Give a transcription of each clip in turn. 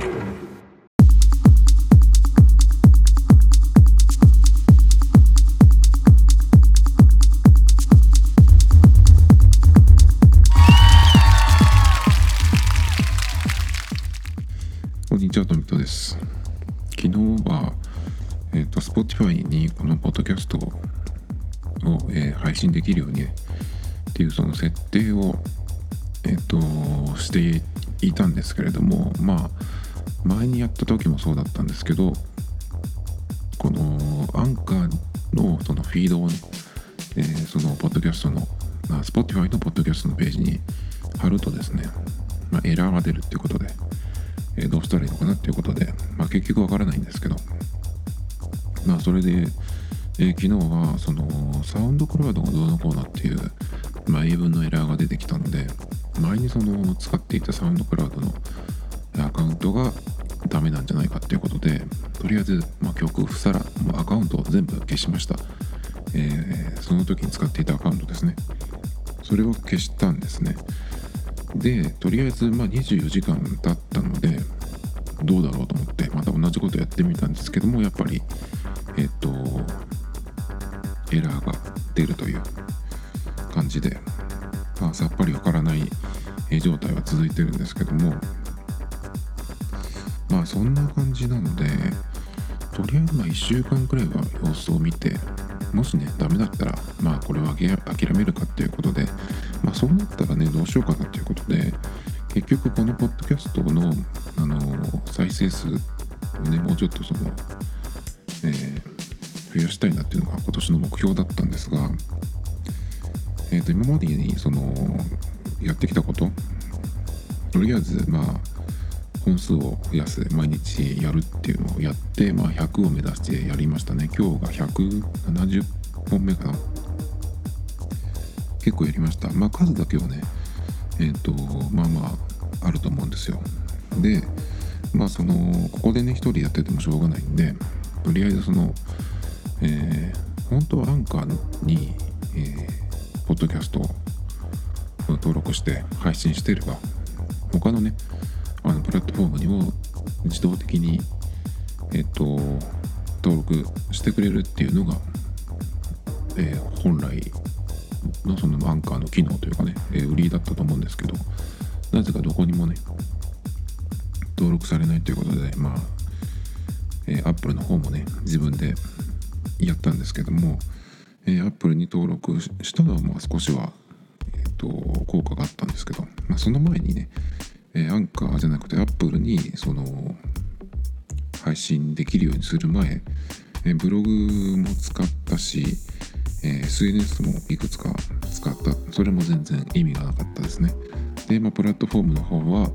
こんった時もそうだったんですけど、このアンカーのそのフィードをね、えーそのポッドキャストの、まあ、Spotify のポッドキャストのページに貼るとですね、まあ、エラーが出るっていうことで、えーどうしたらいいのかなっていうことで、まあ、結局わからないんですけど、まあ、それで、えー昨日はそのサウンドクラウドがどうのこうのっていう、まあ、英文のエラーが出てきたので前にその使っていたサウンドクラウドのアカウントがダメなんじゃないかっていうことでとりあえず、まあ、曲ふさらもうアカウントを全部消しました、えーその時に使っていたアカウントですね。それを消したんですね。でとりあえずまあ24時間経ったのでどうだろうと思ってまた同じことやってみたんですけどもやっぱりえっ、とエラーが出るという感じで、まあ、さっぱりわからない状態は続いてるんですけどもまあそんな感じなのでとりあえずまあ1週間くらいは様子を見てもしねダメだったらまあこれは諦めるかっていうことでまあそうなったらねどうしようかなっていうことで結局このポッドキャストの、あの再生数をねもうちょっとその、えー増やしたいなっていうのが今年の目標だったんですが、えー、と今までにそのやってきたこととりあえずまあ本数を増やす毎日やるっていうのをやって、まあ、100を目指してやりましたね。今日が170本目かな。結構やりました。まあ数だけはねえっ、とまあまああると思うんですよ。でまあそのここでね一人やっててもしょうがないんでとりあえずそのえー本当はアンカーに、えーポッドキャストを登録して配信していれば他のねあのプラットフォームにも自動的にえっ、と登録してくれるっていうのが、えー本来のそのアンカーの機能というかね、えー売りだったと思うんですけどなぜかどこにもね登録されないということでまあ、えー、Apple の方もね自分でやったんですけども、えー、Apple に登録したのはまあ少しは、えー、と効果があったんですけど、まあ、その前にね、えーアンカーじゃなくて Apple にその配信できるようにする前、えーブログも使ったし、えー SNS もいくつか使った。それも全然意味がなかったですね。で、まあ、プラットフォームの方は、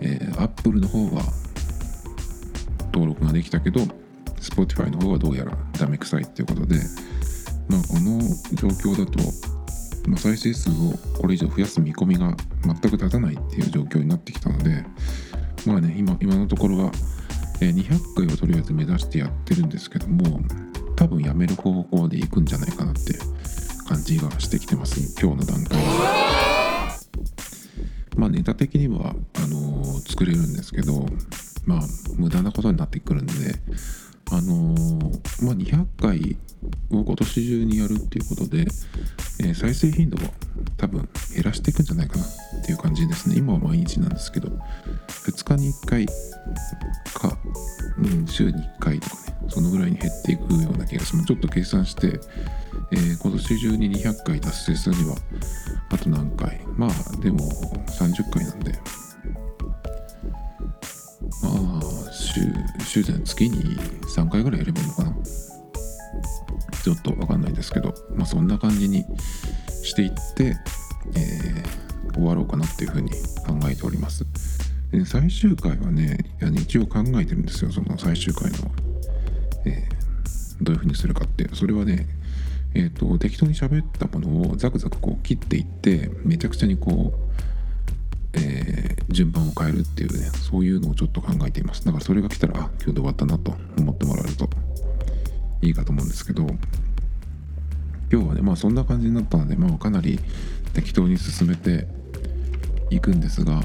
えー Apple の方は登録ができたけど Spotify の方はどうやらダメ臭いっていうことで、まあ、この状況だと、ま、再生数をこれ以上増やす見込みが全く立たないっていう状況になってきたのでまあね今今のところは、200回をとりあえず目指してやってるんですけども多分やめる方向でいくんじゃないかなって感じがしてきてます今日の段階で。まあネタ的にはあのー作れるんですけどまあ無駄なことになってくるんであのーまあ200回を今年中にやるっていうことで、えー再生頻度を多分減らしていくんじゃないかなっていう感じですね。今は毎日なんですけど2日に1回か、うん、週に1回とかねそのぐらいに減っていくような気がします。ちょっと計算して、えー今年中に200回達成するにはあと何回。まあでも30回なんで。まあ週週じゃない月に3回ぐらいやればいいのかな？ちょっと分かんないですけどまあそんな感じにしていって、えー終わろうかなっていうふうに考えております。で最終回はねいや一応考えてるんですよその最終回の、えーどういうふうにするかって。それはねえー、と適当に喋ったものをザクザクこう切っていってめちゃくちゃにこう、え順番を変えるっていうねそういうのをちょっと考えています。だからそれが来たらあ今日で終わったなと思ってもらえるといいかと思うんですけど今日はねまあそんな感じになったのでまあかなり適当に進めていくんですが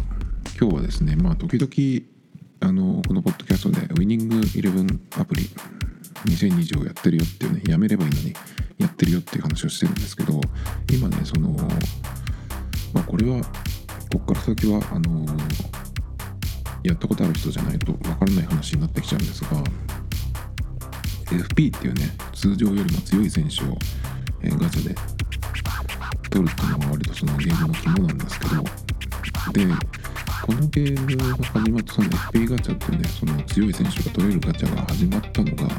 今日はですねまあ時々あのこのポッドキャストでウィニングイレブンアプリ2020をやってるよっていうねやめればいいのにやってるよっていう話をしてるんですけど今ねそのまあこれはこっから先はあのやったことある人じゃないとわからない話になってきちゃうんですが FP っていうね通常よりも強い選手を、えガチャで取るっていうのが割とそのゲームの肝なんですけどでこのゲームが始まったその FP ガチャっていうねその強い選手が取れるガチャが始まったのが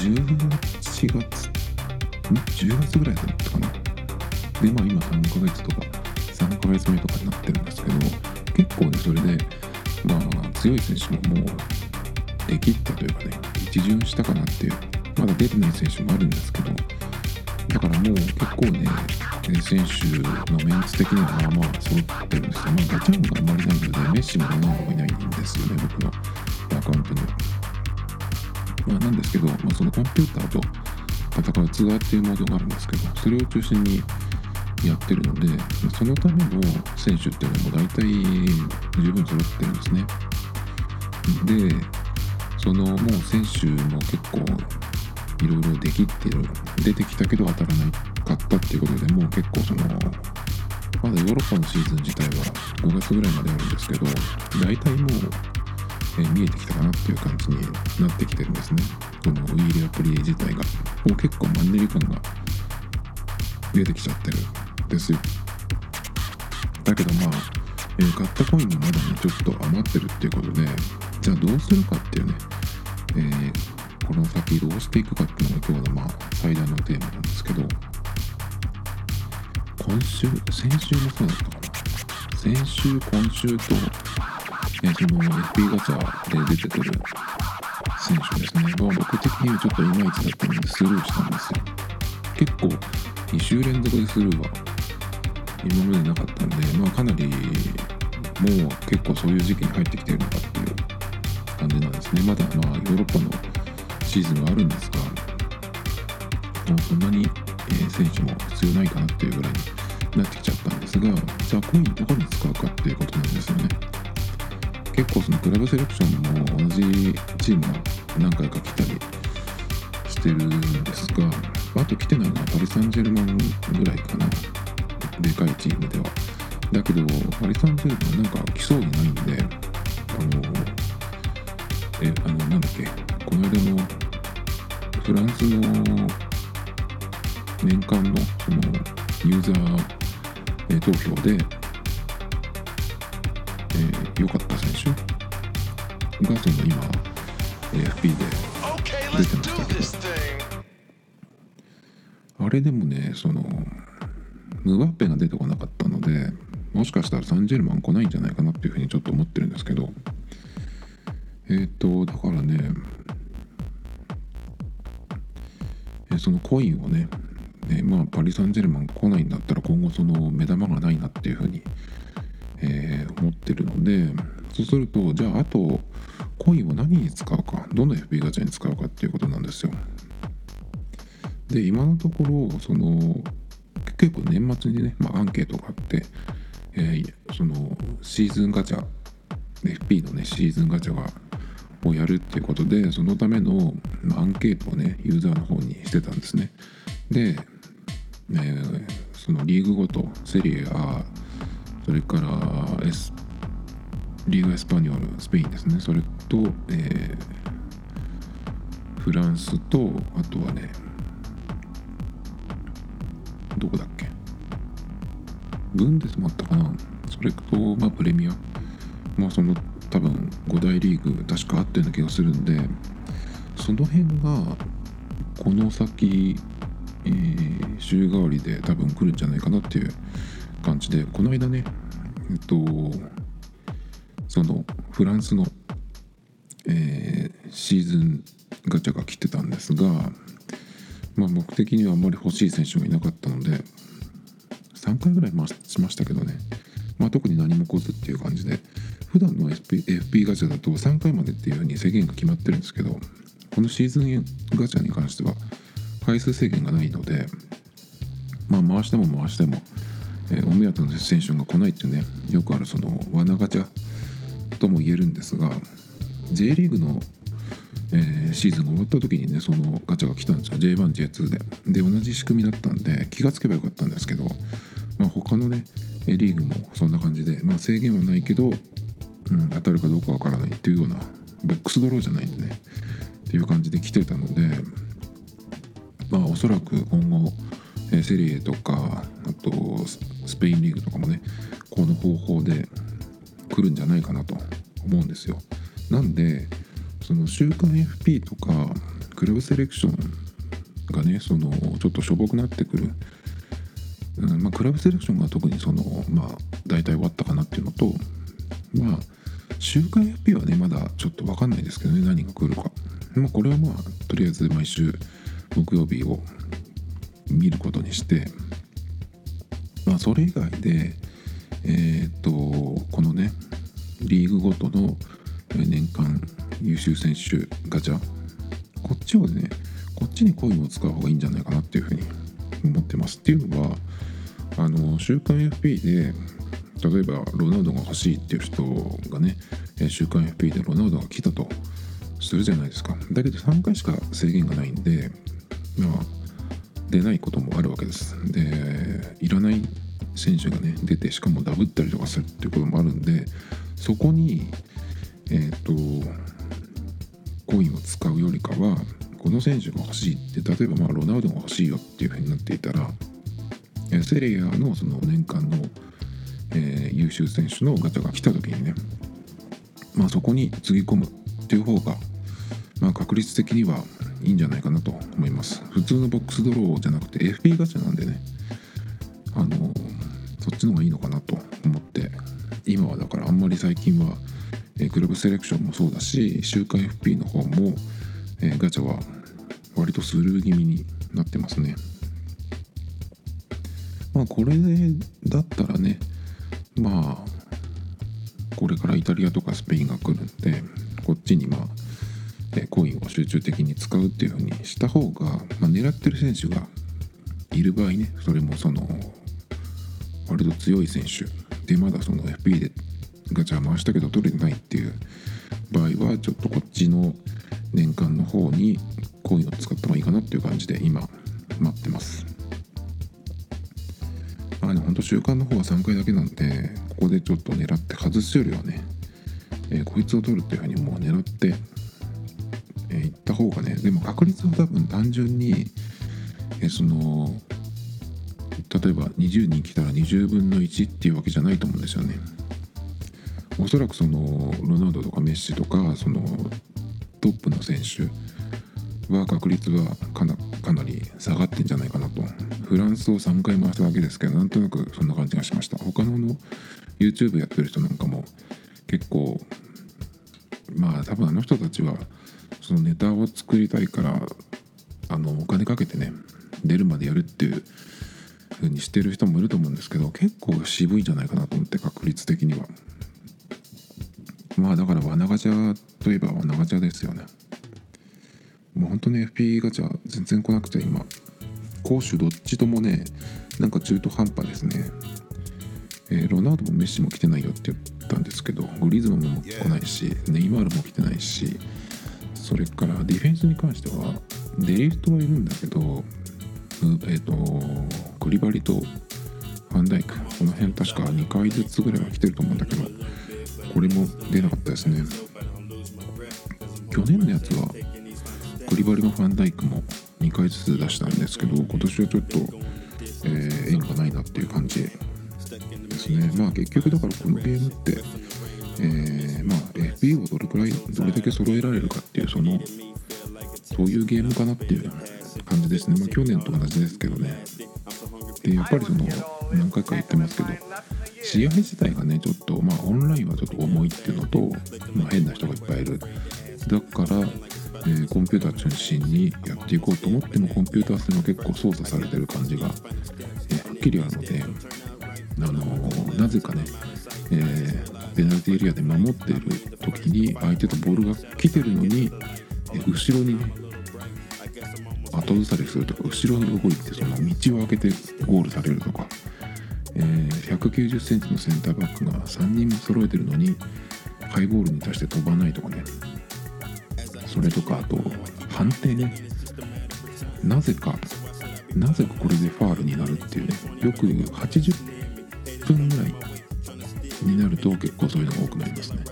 11月ん？10月ぐらいだったかな？でまあ今3ヶ月とか3ヶ月目とかになってるんですけど結構ねそれでまあ強い選手ももうできったというかね一巡したかなっていうまだ出てない選手もあるんですけどだからもう結構ね選手のメンツ的にはまあまあ揃ってるんですよまあガチャンがあんまりないのでメッシもロナウドもいないんですよね僕のアカウントにまあなんですけど、まあ、そのコンピューターと戦うツアーっていうモードがあるんですけどそれを中心にやってるのでそのための選手っていうのも大体十分揃ってるんですね。でそのもう選手も結構いろいろできてる。出てきたけど当たらなかったっていうことでもう結構そのまだヨーロッパのシーズン自体は5月ぐらいまであるんですけど大体もう、え見えてきたかなっていう感じになってきてるんですね。このウィーリアプリ自体が。もう結構マンネリ感が出てきちゃってる。ですよ。だけどまあ、えー買ったコインもまだねちょっと余ってるっていうことでじゃあどうするかっていうね、えーこの先どうしていくかっていうのが今日のまあ最大のテーマなんですけど今週先週もそうだったかな。先週今週と、えーその FP ガチャで出てくる選手ですね。が僕的にはちょっといまいちだったのでスルーしたんですよ。結構2週連続でスルーは今までなかったんでまあかなりもう結構そういう時期に入ってきてるのかっていう感じなんですね。まだまあヨーロッパのシーズンはあるんですがもうそんなに、え選手も必要ないかなっていうぐらいになってきちゃったんですがじゃあコインどこに使うかっていうことなんですよね。結構そのクラブセレクションも同じチームが何回か来たりしてるんですがあと来てないのはパリ・サンジェルマンぐらいかな。でかいチームではだけどパリ・サンジェルマンなんか来そうにないんであのえあのなんだっけこの間のフランスの年間のそのユーザー、えー投票でえー良かった選手がその今 AFP で let's can do start it. this thing. あれでもねそのムバッペが出てこなかったのでもしかしたらサンジェルマン来ないんじゃないかなっていうふうにちょっと思ってるんですけど。えっ、とだからねえそのコインをねねまあパリ・サンジェルマン来ないんだったら今後その目玉がないなっていうふうに、え思ってるのでそうするとじゃああとコインを何に使うかどの FP ガチャに使うかっていうことなんですよ。で今のところその結構年末にね、まあ、アンケートがあって、えーそのシーズンガチャ FP のねシーズンガチャがをやるっていうことでそのための、アンケートをねユーザーの方にしてたんですね。で、えーそのリーグごとセリエ A それから S リーグエスパニョルスペインですね。それと、えーフランスとあとはねどこだっけ？ブンデスもあったかな。それと、まあ、プレミア。まあその多分5大リーグ確かあったような気がするんでその辺がこの先、えー週替わりで多分来るんじゃないかなっていう感じでこの間ねえっとそのフランスの、えーシーズンガチャが来てたんですがまあ僕的にはあんまり欲しい選手もいなかったので3回ぐらい回しましたけどね、まあ、特に何も来ずっていう感じで。普段の FP, FP ガチャだと3回までっていうふうに制限が決まってるんですけどこのシーズンガチャに関しては回数制限がないのでまあ回しても回しても、えーお目当ての選手が来ないっていうねよくあるその罠ガチャとも言えるんですが J リーグの、えー、シーズンが終わった時にねそのガチャが来たんですよ。J1J2 で。で同じ仕組みだったんで気がつけばよかったんですけど、まあ、他のねリーグもそんな感じで、まあ、制限はないけど、うん、当たるかどうかわからないっていうようなボックスドローじゃないんでねっていう感じで来てたのでまあおそらく今後セリエとかあとスペインリーグとかもねこの方法で来るんじゃないかなと思うんですよ。なんでその週刊 FP とかクラブセレクションがねそのちょっとしょぼくなってくる、うんまあ、クラブセレクションが特にそのまあ大体終わったかなっていうのとまあ週刊 FP はねまだちょっと分かんないですけどね何が来るか、まあ、これはまあとりあえず毎週木曜日を見ることにしてまあそれ以外でえっ、とこのねリーグごとの年間優秀選手ガチャ。こっちをねこっちにコインを使う方がいいんじゃないかなっていうふうに思ってます。っていうのはあの週刊 FP で例えばロナウドが欲しいっていう人がね週刊 FP でロナウドが来たとするじゃないですか。だけど3回しか制限がないんでまあ出ないこともあるわけです。でいらない選手がね出てしかもダブったりとかするっていうこともあるんでそこにえっ、ー、とコインを使うよりかはこの選手が欲しいって例えばまあロナウドが欲しいよっていうふうになっていたらセレアのその年間の、えー、優秀選手のガチャが来た時にねまあそこにつぎ込むっていう方がまあ確率的にはいいんじゃないかなと思います。普通のボックスドローじゃなくて FP ガチャなんでねあのそっちの方がいいのかなと思って今はだからあんまり最近は、えクラブセレクションもそうだし週刊 FP の方も、えガチャは割とスルー気味になってますね。まあこれだったらねまあこれからイタリアとかスペインが来るんでこっちにまあコインを集中的に使うっていうふうにした方が、まあ、狙ってる選手がいる場合ねそれもその割と強い選手でまだその FP でガチャ回したけど取れてないっていう場合はちょっとこっちの年間の方にコインを使った方がいいかなっていう感じで今待ってますまあねほんと週間の方は3回だけなんでここでちょっと狙って外すよりはね、えー、こいつを取るっていうふうにもう狙ってえー、行った方がねでも確率は多分単純に、えー、その例えば20人来たら20分の1っていうわけじゃないと思うんですよね。おそらくそのロナウドとかメッシとかそのトップの選手は確率はかなかなり下がってんじゃないかなと。フランスを3回回しただけですけどなんとなくそんな感じがしました。他のの YouTube やってる人なんかも結構まあ多分あの人たちはそのネタを作りたいからあのお金かけてね出るまでやるっていう風にしてる人もいると思うんですけど結構渋いんじゃないかなと思って確率的には。まあだから罠ガチャといえば罠ガチャですよね。もう本当に FP ガチャ全然来なくて今。攻守どっちともねなんか中途半端ですね。えー、ロナウドもメッシも来てないよって言ったんですけどグリズムも来ないしネイマールも来てないしそれからディフェンスに関してはデリフトはいるんだけどえっ、ー、とクリバリとファンダイクこの辺確か2回ずつぐらいは来てると思うんだけどこれも出なかったですね。去年のやつはクリバリもファンダイクも2回ずつ出したんですけど今年はちょっと、えー、縁がないなっていう感じですね。まあ結局だからこのゲームってえー、まあ FP をどれくらいどれだけ揃えられるかっていうそのそういうゲームかなっていう感じですね。まあ去年と同じですけどね。でやっぱりその何回か言ってますけど試合自体がねちょっとまあオンラインはちょっと重いっていうのと、まあ、変な人がいっぱいいる。だから、えー、コンピューター中心にやっていこうと思ってもコンピューター性も結構操作されてる感じが、えー、はっきりあるのであのー、なぜかね、えーペナルティエリアで守っている時に相手とボールが来てるのにえ後ろにね後ずさりするとか後ろに動いてその道を開けてゴールされるとか、えー、190センチのセンターバックが3人も揃えてるのにハイボールに対して飛ばないとかね。それとかあと判定ね。なぜかなぜかこれでファールになるっていうね。よく80分ぐらいになると結構そういうのが多くなりますね。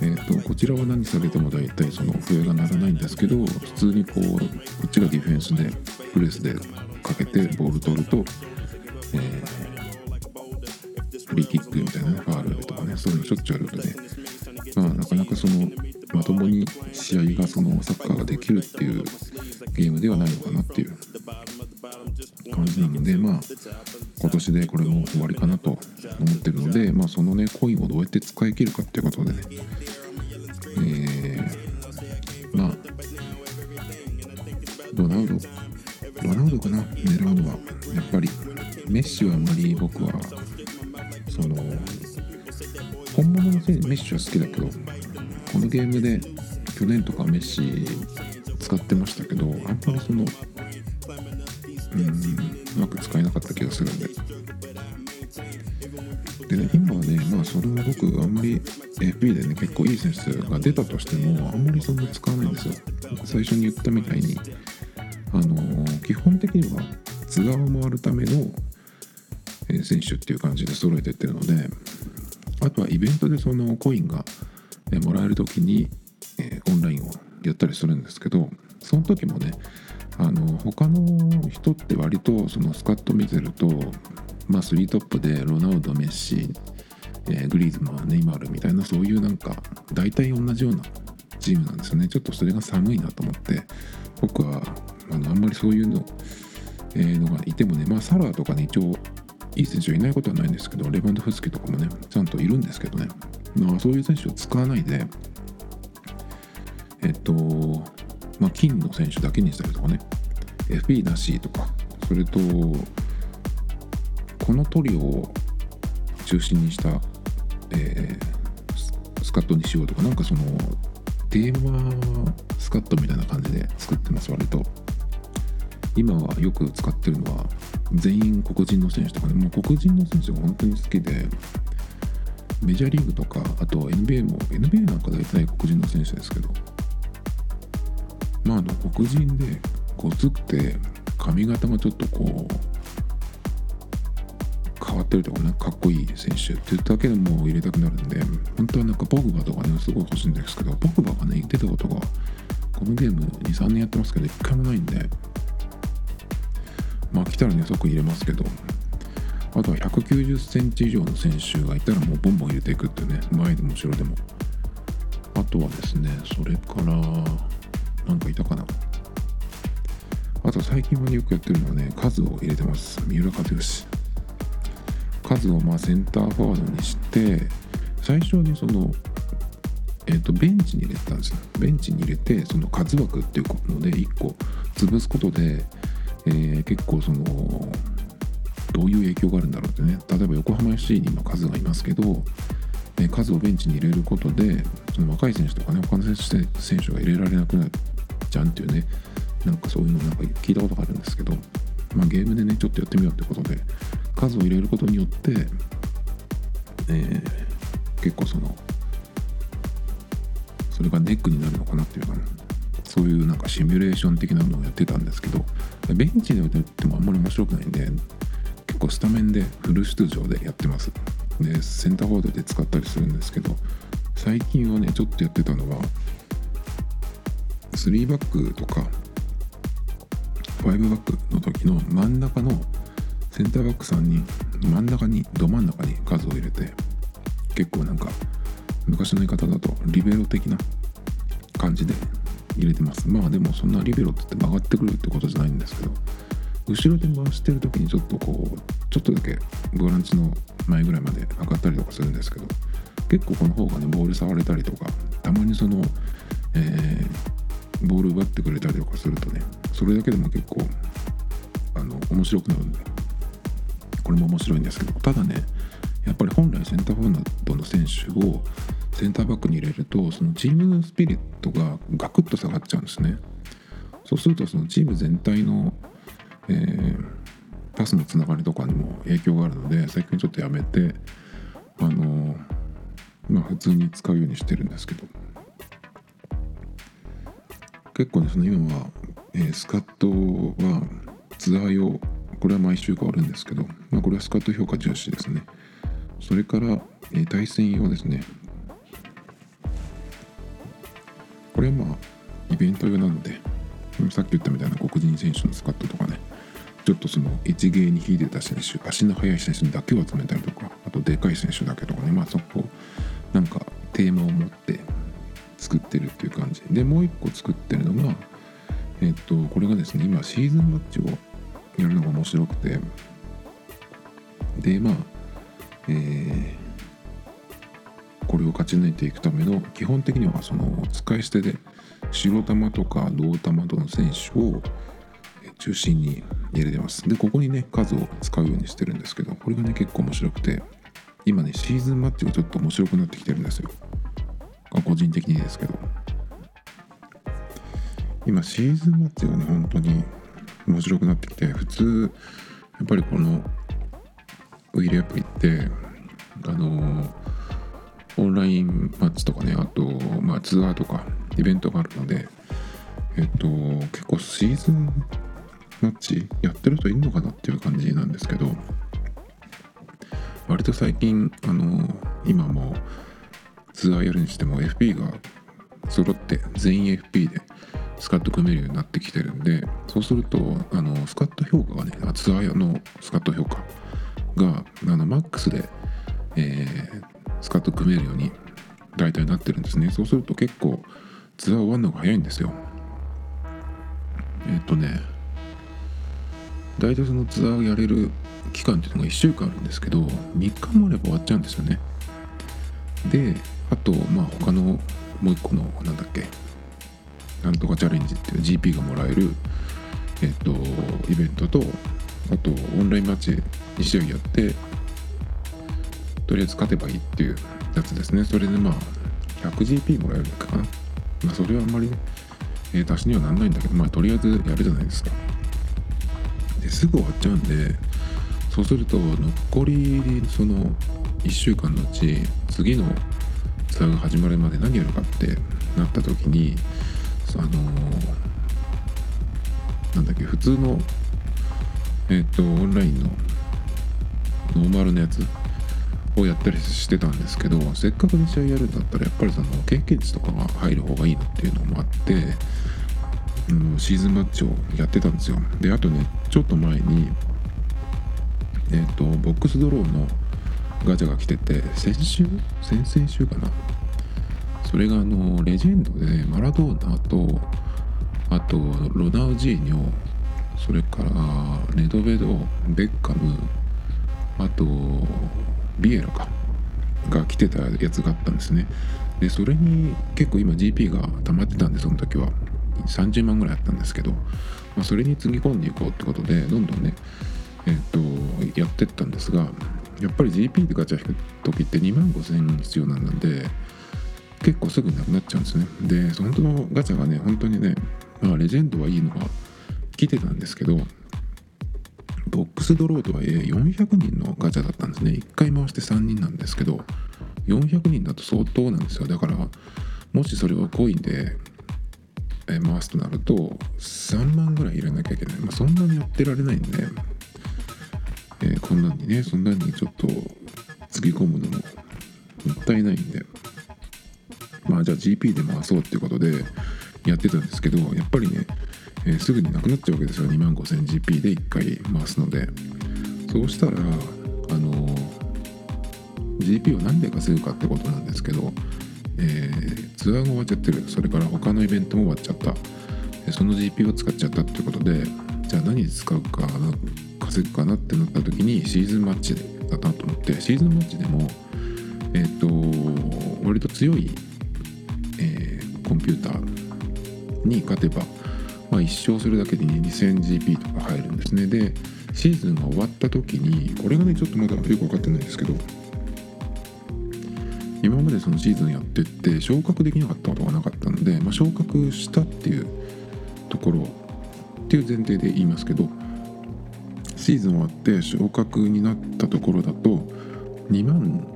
えーと、こちらは何されても大体その笛が鳴らないんですけど普通にこうこっちがディフェンスでプレスでかけてボール取ると、フリーキックみたいなファールとかねそういうのしょっちゅうあるので、まあ、なかなかそのまともに試合がそのサッカーができるっていうゲームではないのかなっていう感じなのでまあ今年でこれも終わりかなと思ってるので、まあ、そのねコインをどうやって使い切るかっていうことでね、えー、まあロナウド。ロナウドかな？狙うのはやっぱり。メッシはあんまり僕はその本物のメッシは好きだけどこのゲームで去年とかメッシ使ってましたけどあんまりそのうんうまく使えなかった気がするんで。でね今はねまあそれは僕あんまり FP でね結構いい選手が出たとしてもあんまりそんな使わないんですよ。最初に言ったみたいにあのー、基本的には津川を回るための選手っていう感じで揃えてってるのであとはイベントでそのコインがもらえる時に、オンラインをやったりするんですけどその時もねあの他の人って割とそのスカット見てると、まあ、3トップでロナウドメッシ、え、グリーズマンネイマールみたいなそういうなんか大体同じようなチームなんですよね。ちょっとそれが寒いなと思って僕はあのあんまりそういうの,、え、のがいてもねまあサラーとかね一応いい選手がいないことはないんですけどレバンドフスキとかもねちゃんといるんですけどね、まあ、そういう選手を使わないでえっとまあ、金の選手だけにしたりとかね。FP なしとか。それとこのトリオを中心にした、えー、スカットにしようとかなんかそのテーマスカットみたいな感じで作ってます割と。今はよく使ってるのは全員黒人の選手とかね。もう黒人の選手が本当に好きでメジャーリーグとかあと NBA も NBA なんか大体黒人の選手ですけど。まああの黒人でごつくて髪型がちょっとこう変わってるとかねかっこいい選手って言っただけでも入れたくなるんで本当はなんかポグバとかねすごい欲しいんですけどポグバがね出たことがこのゲーム23年やってますけど1回もないんでまあ来たらね即入れますけど。あとは190センチ以上の選手がいたらもうボンボン入れていくっていうね前でも後ろでも。あとはですねそれからなんかいたかな。あと最近はよくやってるのはね数を入れてます。三浦知良。数をまあセンターフォワードにして最初にそのえーと、ベンチに入れてたんですよ。ベンチに入れてその数枠っていうので1個潰すことで、えー、結構そのどういう影響があるんだろうってね。例えば横浜 FC に今数がいますけど、えー、数をベンチに入れることでその若い選手とかね他の選手選手が入れられなくなっちゃうっていうね。なんかそういうのなんか聞いたことがあるんですけど、まあ、ゲームでねちょっとやってみようってことで数を入れることによって、えー、結構そのそれがネックになるのかなっていうか、ね、そういうなんかシミュレーション的なのをやってたんですけどベンチでやってもあんまり面白くないんで結構スタメンでフル出場でやってます。でセンターフォードで使ったりするんですけど最近はねちょっとやってたのは3バックとか5バックの時の真ん中のセンターバックさんに真ん中にど真ん中に数を入れて結構なんか昔の言い方だとリベロ的な感じで入れてます。まあでもそんなリベロってって曲がってくるってことじゃないんですけど後ろで回してる時にちょっとこうちょっとだけボランチの前ぐらいまで上がったりとかするんですけど結構この方がねボール触れたりとかたまにその、えー、ボール奪ってくれたりとかするとねそれだけでも結構あの面白くなるんでこれも面白いんですけどただねやっぱり本来センターフォワードの選手をセンターバックに入れるとそのチームスピリットがガクッと下がっちゃうんですね。そうするとそのチーム全体の、えー、パスのつながりとかにも影響があるので最近ちょっとやめてあのまあ普通に使うようにしてるんですけど。結構ねその今は、えー、スカットはツアー用これは毎週変わるんですけど、まあ、これはスカット評価重視ですね。それから、え、対戦用ですね。これはまあイベント用なのでさっき言ったみたいな黒人選手のスカットとかね。ちょっとその一芸に秀でた選手足の速い選手だけを集めたりとかあとでかい選手だけとかね。まあそこなんかテーマを持って作ってるっていう感じ。でもう一個作ってるのがえっとこれがですね今シーズンマッチをやるのが面白くて。でまあえー、これを勝ち抜いていくための基本的にはその使い捨てで白玉とか銅玉との選手を中心に入れてます。でここにね数を使うようにしてるんですけどこれがね結構面白くて今ねシーズンマッチがちょっと面白くなってきてるんですよ。個人的にですけど。今シーズンマッチがね本当に面白くなってきて普通やっぱりこのウィリアップ行ってあのオンラインマッチとかねあと、まあ、ツアーとかイベントがあるのでえっと結構シーズンマッチやってる人いるのかなっていう感じなんですけど割と最近あの今もツアーやるにしても FP が揃って全員 FP でスカット組めるようになってきてるんでそうするとあのスカット評価がねツアーのスカット評価があのマックスで、えー、スカット組めるように大体なってるんですね。そうすると結構ツアー終わるのが早いんですよ。えっとね大体そのツアーやれる期間っていうのが1週間あるんですけど3日もあれば終わっちゃうんですよね。であとまあ他のもう一個のなんだっけなんとかチャレンジっていう GP がもらえるえっとイベントとあとオンラインマッチ2試合やってとりあえず勝てばいいっていうやつですね。それでまあ 100GP もらえるかな。まあそれはあんまりね、えー、足しにはなんないんだけどまあとりあえずやるじゃないですか。ですぐ終わっちゃうんでそうすると残りその1週間のうち次のツアーが始まるまで何やるかってなった時にあのなんだっけ普通のえっ、とオンラインのノーマルのやつをやったりしてたんですけどせっかく2試合やるんだったらやっぱりその経験値とかが入る方がいいなっていうのもあって、うん、シーズンマッチをやってたんですよ。であとねちょっと前にえっ、とボックスドローのガチャが来てて先週？先々週かな？それがあのレジェンドでマラドーナとあとロナウジーニョそれからネドベドベッカムあとビエラかが来てたやつがあったんですね。でそれに結構今 GP が溜まってたんでその時は。30万ぐらいあったんですけど、まあ、それにつぎ込んでいこうってことでどんどんねえっ、とやってったんですがやっぱり GP でガチャ引く時って2万5000円必要なんで結構すぐなくなっちゃうんですね。で本当のガチャがね本当にねまあレジェンドはいいのが来てたんですけどボックスドローとはいえ400人のガチャだったんですね。1回回して3人なんですけど400人だと相当なんですよ。だからもしそれをコインで回すとなると3万ぐらい入れなきゃいけない、まあ、そんなにやってられないんでえー、こんなにねそんなにちょっとつぎ込むのももったいないんで。まあじゃあ GP で回そうっていうことでやってたんですけどやっぱりね、えー、すぐになくなっちゃうわけですよ。2万 5000GP で1回回すので。そうしたらあの、GP を何で稼ぐかってことなんですけど、えー、ツアーが終わっちゃってる。それから他のイベントも終わっちゃった。その GP を使っちゃったってことでじゃあ何に使うかな稼ぐかなってなった時にシーズンマッチだなと思ってシーズンマッチでもえっ、ー、と割と強い、えー、コンピューターに勝てば、まあ、1勝するだけで 2000GP とか入るんですね。でシーズンが終わった時にこれがねちょっとまだよく分かってないんですけど今までそのシーズンやってって昇格できなかったことがなかったので、まあ、昇格したっていうところっていう前提で言いますけどシーズン終わって昇格になったところだと2万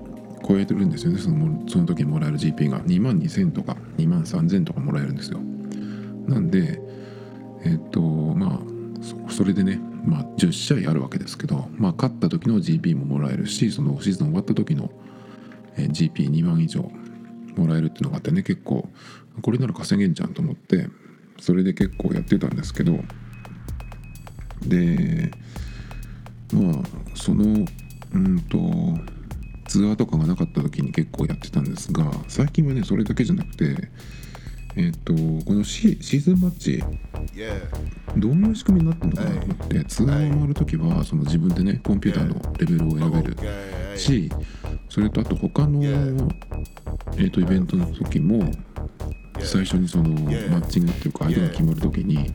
超えてるんですよねそのその時にもらえる GP が。2万2000とか2万3000とかもらえるんですよ。なんでえっ、とまあそれでね、まあ、10試合あるわけですけど、まあ、勝った時の GP ももらえるしそのシーズン終わった時の GP2 万以上もらえるっていうのがあってね結構これなら稼げんじゃんと思ってそれで結構やってたんですけどでまあそのうんとツアーとかがなかった時に結構やってたんですが最近はねそれだけじゃなくてえっ、とこのシシーズンマッチどういう仕組みになってるのかなと思って。ツアーを回る時はその自分でねコンピューターのレベルを選べるしそれとあと他の、えー、とイベントの時も最初にそのマッチングっていうか相手が決まる時に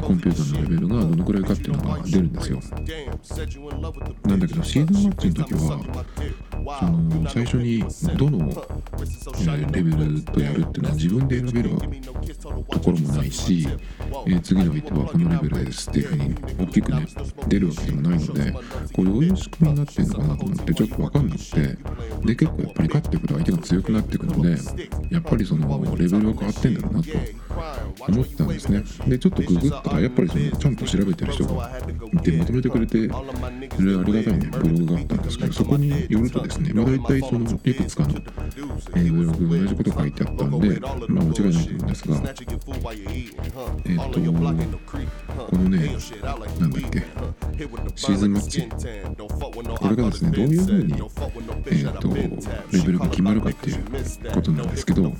コンピューターのレベルがどのくらいかっていうのが出るんですよ。なんだけどシーズンマッチの時はその最初にどの、えレベルとやるっていうのは自分で選べるところもないし、えー、次の相手はこのレベルですっていうふうに大きくね出るわけでもないのでこうどういう仕組みになってるのかなと思ってちょっと分かんなくてで結構やっぱり勝っていくと相手が強くなっていくのでやっぱりそのレベルレベルが変わってんだろうなと。思ってたんですね。でちょっとググったらやっぱりそのちゃんと調べてる人がいてまとめてくれてるありがたいねブログがあったんですけどそこによるとですねまあ大体そのいくつかの、え、ブログが同じこと書いてあったんでまあ間違いないと思うんですがえっ、とこのねなんだっけシーズンマッチ。これがですねどういうふうにえっ、とレベルが決まるかっていうことなんですけど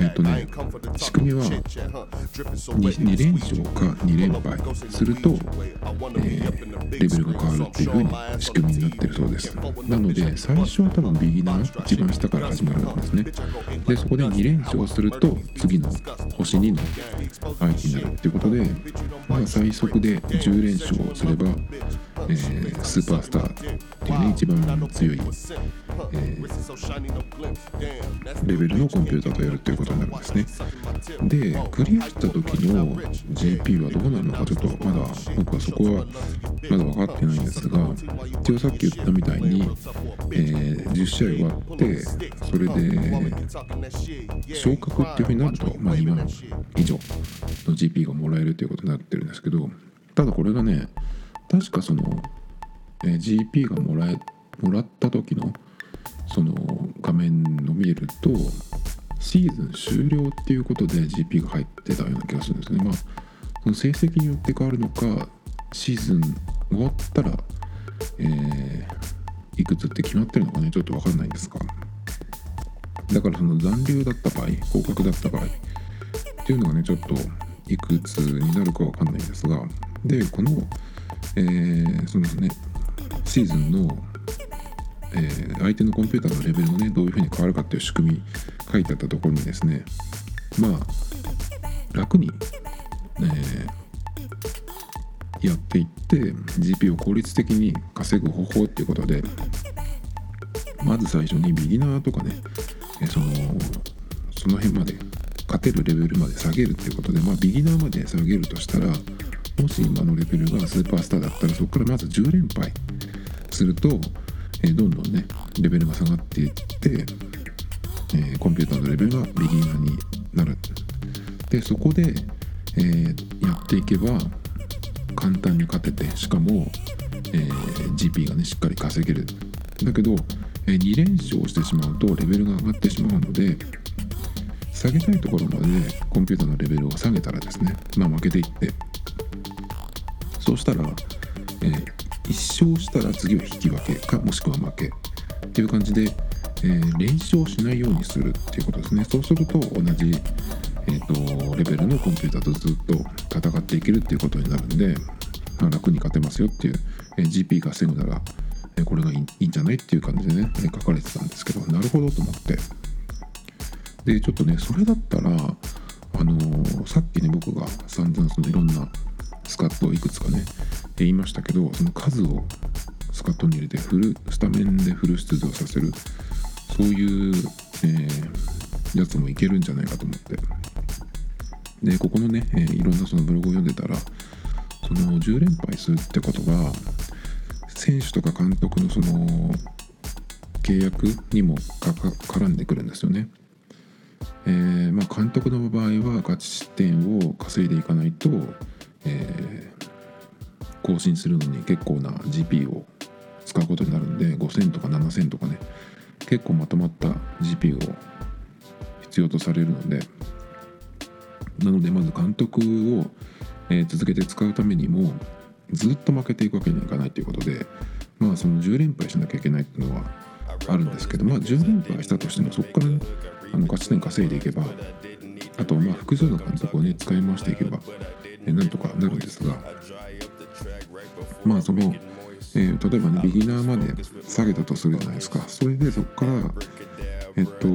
えっ、とね仕組みは 2, 連勝か2連敗すると、えー、レベルが変わるっていう風に仕組みになってるそうです。なので最初は多分ビギナー一番下から始まるんですね。でそこで2連勝すると次の星2の相手になるっていうことで、まあ、最速で10連勝すれば、えー、スーパースターっていうね一番強い、えー、レベルのコンピューターとやるっていうことになるんですね。でクリアした時の GP はどうなるのかちょっとまだ僕はそこはまだ分かってないんですが一応さっき言ったみたいに、えー、10試合終わってそれで昇格っていうふうになると、まあ、2万以上の GP がもらえるということになってるんですけどただこれがね確かその、えー、GP がもらえもらった時のその画面を見るとシーズン終了っていうことで GP が入ってたような気がするんですね。まあ、その成績によって変わるのかシーズン終わったら、えー、いくつって決まってるのかねちょっと分かんないんですがだからその残留だった場合合格だった場合っていうのがねちょっといくつになるか分かんないんですがでこの、えー、そのね。シーズンの、えー、相手のコンピューターのレベルがねどういうふうに変わるかっていう仕組み書いてあったところにですねまあ楽に、えー、やっていって GP を効率的に稼ぐ方法っていうことでまず最初にビギナーとかねえそのその辺まで勝てるレベルまで下げるっていうことでまあビギナーまで下げるとしたらもし今のレベルがスーパースターだったらそこからまず10連敗すると、えー、どんどんねレベルが下がっていって、えー、コンピューターのレベルがビギナーになる。でそこで、えー、やっていけば簡単に勝ててしかも、え、GP がねしっかり稼げる。だけど、え、2連勝してしまうとレベルが上がってしまうので下げたいところまでコンピューターのレベルを下げたらですねまあ負けていってそうしたら、えー、1勝したら次は引き分けかもしくは負け。っていう感じで、えー、連勝しないようにするっていうことですね。そうすると同じえーと、レベルのコンピューターとずっと戦っていけるっていうことになるんで、まあ、楽に勝てますよっていう、えー、GP 稼ぐなら、え、これがいいんじゃないっていう感じでね、え、書かれてたんですけどなるほどと思って。でちょっとねそれだったらあの、さっきね僕が散々そのいろんなスカットをいくつかね言いましたけどその数をスカットに入れてフルスタメンでフル出場させるそういう、えー、やつもいけるんじゃないかと思ってでここのね、えー、いろんなそのブログを読んでたらその10連敗するってことが選手とか監督のその契約にも絡んでくるんですよね。えー、まあ、監督の場合は勝ち点を稼いでいかないと、えー、更新するのに結構な GP を使うことになるんで5000とか7000とかね結構まとまった GP を必要とされるのでなのでまず監督を、え、続けて使うためにもずっと負けていくわけにはいかないということでまあその10連敗しなきゃいけないっていうのはあるんですけどまあ10連敗したとしてもそこから、ね、あの勝ち点稼いでいけばあとまあ複数の監督をね使い回していけば、え、なんとかなるんですが。まあその、えー、例えばねビギナーまで下げたとするじゃないですか。それでそこからえっと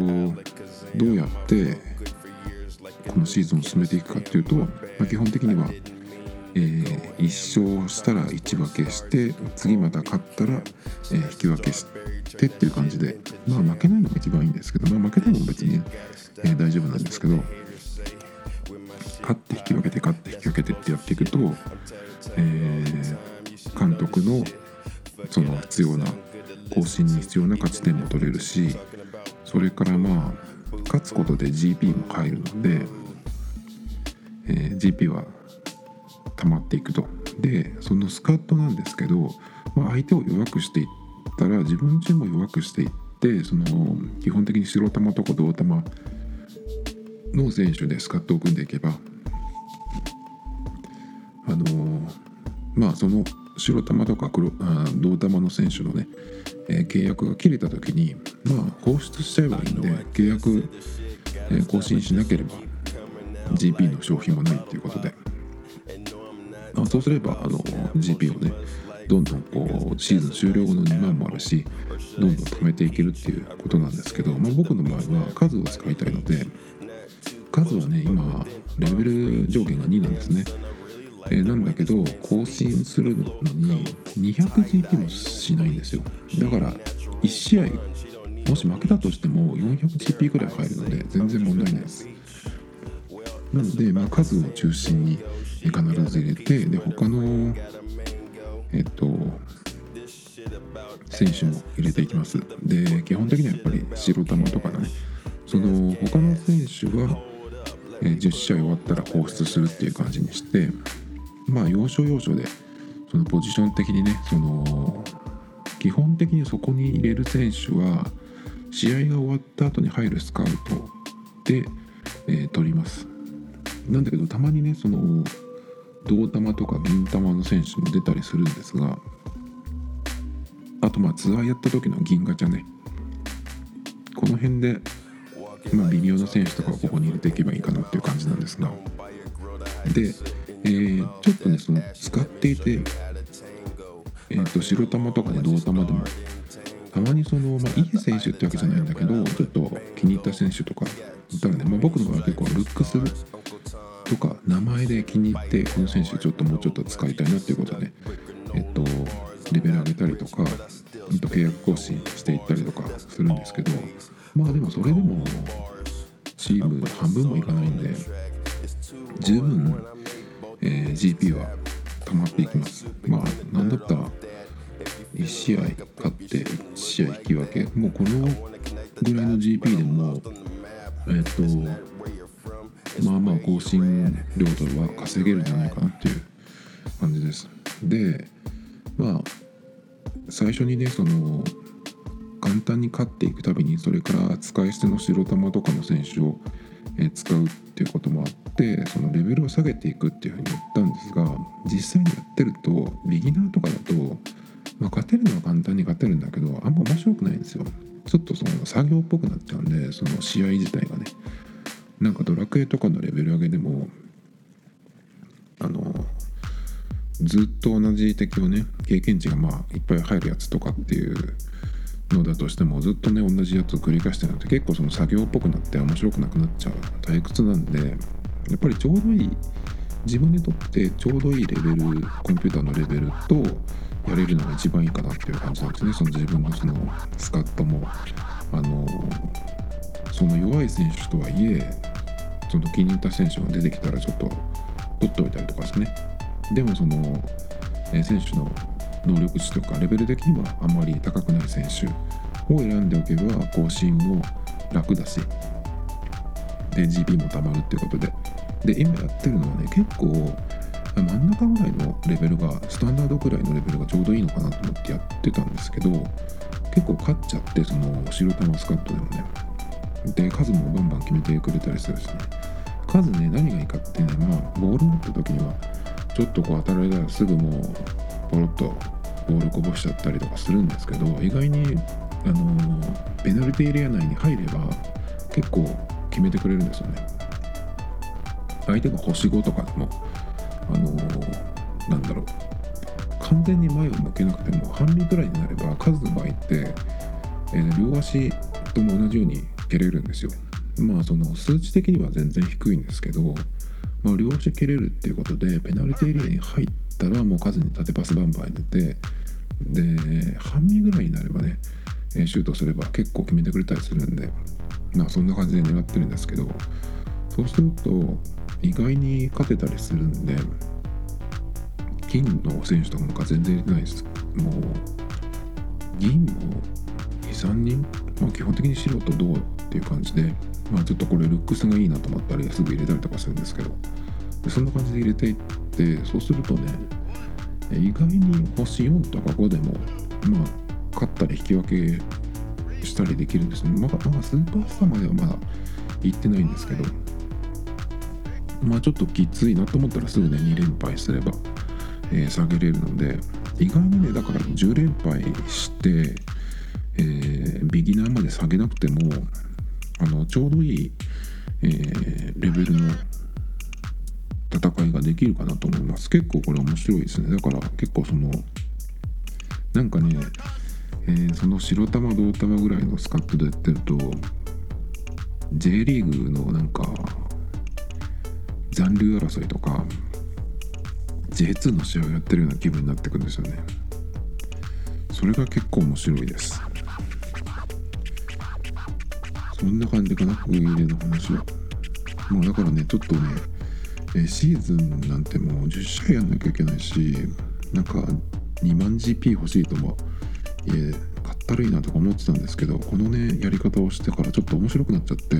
どうやってこのシーズンを進めていくかっていうと、まあ、基本的には、えー、1勝したら1分けして次また勝ったら、えー、引き分けしてっていう感じで。まあ負けないのが一番いいんですけど、まあ、負けても別に、えー、大丈夫なんですけど。勝って引き分けて勝って引き分けてってやっていくと、えー、監督のその必要な更新に必要な勝ち点も取れるしそれからまあ勝つことで GP も入るので、えー、GP は溜まっていくと。でそのスカットなんですけど、まあ、相手を弱くしていったら自分自身も弱くしていってその基本的に白玉とか胴玉の選手でスカットを組んでいけばあのー、まあその白玉とか黒あ胴玉の選手のねえー、契約が切れた時にまあ放出しちゃえばいいんで契約、えー、更新しなければ GP の商品もないっていうことで、まあ、そうすればあの GP をねどんどんこうシーズン終了後の2万もあるしどんどん貯めていけるっていうことなんですけど、まあ、僕の場合は数を使いたいので数はね今レベル上限が2なんですね。えー、なんだけど更新するのに 200GP もしないんですよ。だから1試合もし負けたとしても 400GP くらい入るので全然問題ないです。なので、まあ、数を中心に必ず入れてで他のえっと選手も入れていきます。で基本的にはやっぱり白玉とかね。その他の選手は10試合終わったら放出するっていう感じにしてまあ要所要所でそのポジション的にねその基本的にそこに入れる選手は試合が終わった後に入るスカウトで、えー、取ります。なんだけどたまにねその銅玉とか銀玉の選手も出たりするんですがあとまあツアーやった時の銀ガチャね。この辺で、まあ、微妙な選手とかをここに入れていけばいいかなっていう感じなんですが。でえー、ちょっとねその使っていて、えーと、白玉とかね銅玉でもたまにその、まあ、いい選手ってわけじゃないんだけどちょっと気に入った選手とかいたらね、まあ、僕の場合は結構ルックスとか名前で気に入ってこの選手ちょっともうちょっと使いたいなっていうことでえっとレベル上げたりとかと契約更新していったりとかするんですけどまあでもそれでもチーム半分もいかないんで十分えー、GP は溜まっていきます。まあなんだったら1試合勝って1試合引き分け。もうこのぐらいの GP でもえっ、ー、とまあまあ更新量とは稼げるんじゃないかなっていう感じです。でまあ最初にねその簡単に勝っていくたびにそれから使い捨ての白玉とかの選手を使うっていうこともあってそのレベルを下げていくっていうふうに言ったんですが実際にやってるとビギナーとかだと、まあ、勝てるのは簡単に勝てるんだけどあんま面白くないんですよ。ちょっとその作業っぽくなっちゃうんでその試合自体がね。なんかドラクエとかのレベル上げでもあのずっと同じ敵をね経験値がまあいっぱい入るやつとかっていうのだとしてもずっとね同じやつを繰り返してるのって結構その作業っぽくなって面白くなくなっちゃう退屈なんでやっぱりちょうどいい自分にとってちょうどいいレベルコンピューターのレベルとやれるのが一番いいかなっていう感じなんですね。その自分のそのスカットもあのその弱い選手とはいえその気に入った選手が出てきたらちょっと取っておいたりとかですね。でもその、選手の能力値とかレベル的にはあまり高くない選手を選んでおけば更新も楽だしで GP もたまるっていうことで。で今やってるのはね結構真ん中ぐらいのレベルがスタンダードくらいのレベルがちょうどいいのかなと思ってやってたんですけど結構勝っちゃってその白玉スカットでもねで数もバンバン決めてくれたりするしね。数ね何がいいかってねまあボール持った時にはちょっとこう当たられたらすぐもうポロッとボールこぼしちゃったりとかするんですけど意外にあのペナルティエリア内に入れば結構決めてくれるんですよね。相手が星5とかでもあのなんだろう完全に前を向けなくても半身くらいになれば数の場合って、えー、両足とも同じように蹴れるんですよ。まあその数値的には全然低いんですけど、まあ、両足蹴れるっていうことでペナルティエリアに入ったらもう数に縦パスバンバン入れてで半身ぐらいになればねシュートすれば結構決めてくれたりするんでまあそんな感じで狙ってるんですけどそうすると意外に勝てたりするんで金の選手とかなんか全然入れてないです。もう銀も23人、まあ、基本的に素人どうっていう感じで、まあ、ちょっとこれルックスがいいなと思ったりすぐ入れたりとかするんですけどそんな感じで入れていってそうするとね意外に星4とか5でもまあ勝ったり引き分けしたりできるんですね。まだまだスーパースターまではまだ行ってないんですけどまあちょっときついなと思ったらすぐね2連敗すれば、えー、下げれるので意外にねだから10連敗して、えー、ビギナーまで下げなくてもあのちょうどいい、えー、レベルの戦いができるかなと思います。結構これ面白いですね。だから結構そのなんかね、えー、その白玉銅玉ぐらいのスカットでやってると J リーグのなんか残留争いとか J2 の試合をやってるような気分になってくるんですよね。それが結構面白いです。そんな感じかなウイイレの話は。もうだからねちょっとねシーズンなんてもう10試合やんなきゃいけないしなんか2万 GP 欲しいともいえかったるいなとか思ってたんですけどこのねやり方をしてからちょっと面白くなっちゃって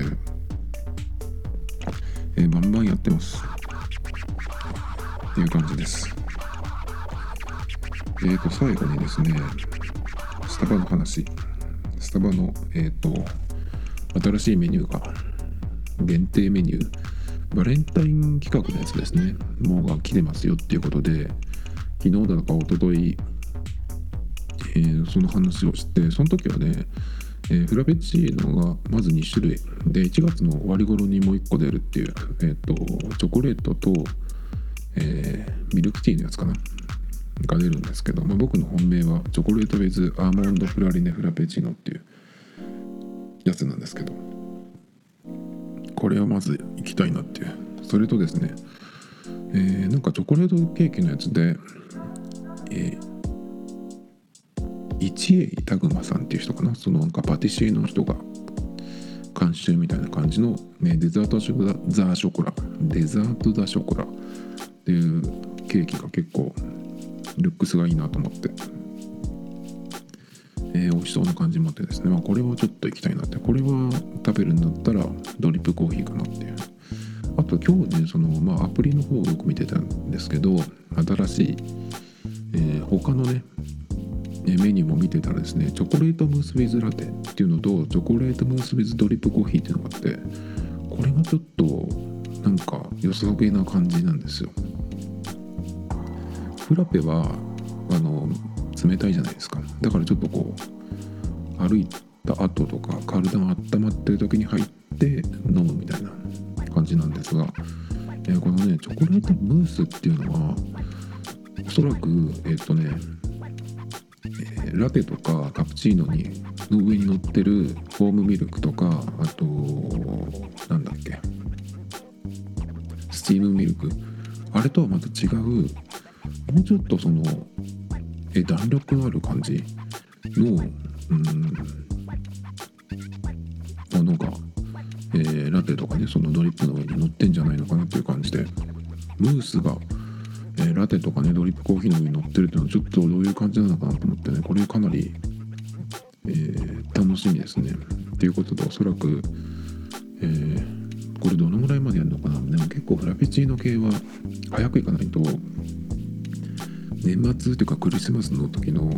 えー、バンバンやってます。っていう感じです。えーと最後にですねスタバの話。スタバのえっ、ー、と新しいメニューが限定メニュー。バレンタイン企画のやつですね。もうが来てますよっていうことで昨日だとか一昨日えー、その話をしてその時はねえー、フラペチーノがまず2種類。で1月の終わり頃にもう1個出るっていう、えーと、チョコレートと、えー、ミルクティーのやつかな。が出るんですけど、まあ、僕の本命はチョコレートウェズアーモンドプラリネフラペチーノっていうやつなんですけど。これをまずいきたいなっていう。それとですね、えー、なんかチョコレートケーキのやつで、えー、一栄タグマさんっていう人かな？そのなんかパティシエの人が監修みたいな感じの、ね、デザートザ・ショコラデザート・ザ・ショコラっていうケーキが結構ルックスがいいなと思って、えー、美味しそうな感じもあってですね、まあ、これはちょっといきたいなって。これは食べるんだったらドリップコーヒーかなっていう。あと今日ねその、まあ、アプリの方をよく見てたんですけど新しい、えー、他のねメニューも見てたらですねチョコレートムースウィズラテっていうのとチョコレートムースウィズドリップコーヒーっていうのがあってこれがちょっとなんか良さげな感じなんですよ。フラペはあの冷たいじゃないですか。だからちょっとこう歩いた後とか体が温まってる時に入って飲むみたいな感じなんですが、えー、このねチョコレートムースっていうのはおそらくえっ、ー、とねえラテとかカプチーノにの上に乗ってるフォームミルクとかあとなんだっけスチームミルク。あれとはまた違うもうちょっとそのえ弾力のある感じ？のうん。ものが、えー、ラテとかねそのドリップの上に乗ってんじゃないのかなっていう感じで。ムースがえー、ラテとかねドリップコーヒーの上に乗ってるっていうのはちょっとどういう感じなのかなと思ってね。これかなりえー、楽しみですね。ということでおそらく、えー、これどのぐらいまでやるのかな。でも結構フラペチーノ系は早く行かないと年末というかクリスマスの時の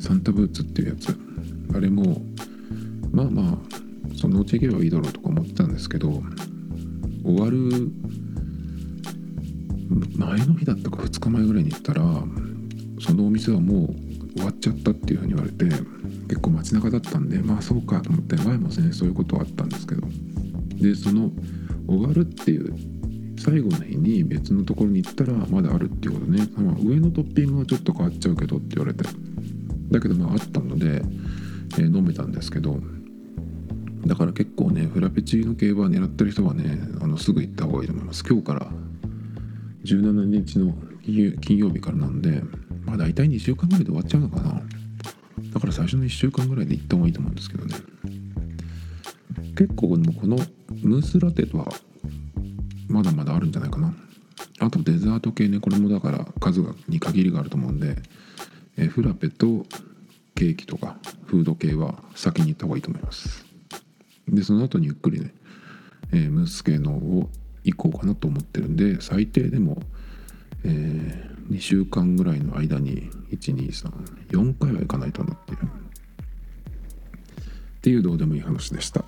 サンタブーツっていうやつ。あれもまあまあそのうち行けばいいだろうとか思ってたんですけど終わる前の日だったか2日前ぐらいに行ったらそのお店はもう終わっちゃったっていうふうに言われて結構街中だったんでまあそうかと思って前もねそういうことはあったんですけど。でその終わるっていう最後の日に別のところに行ったらまだあるっていうことね、まあ、上のトッピングはちょっと変わっちゃうけどって言われて。だけどまああったので、えー、飲めたんですけど。だから結構ねフラペチーノ系は狙ってる人はねあのすぐ行った方がいいと思います。今日から。17日の金曜日からなんでまあ大体2週間ぐらいで終わっちゃうのかな。だから最初の1週間ぐらいで行った方がいいと思うんですけどね。結構このムースラテとはまだまだあるんじゃないかな。あとデザート系ねこれもだから数がに限りがあると思うんでえフラペとケーキとかフード系は先に行った方がいいと思います。でその後にゆっくりね、え、ムース系のを行こうかなと思ってるんで最低でも、えー、2週間ぐらいの間に1234回は行かないとなっていう。っていうどうでもいい話でした。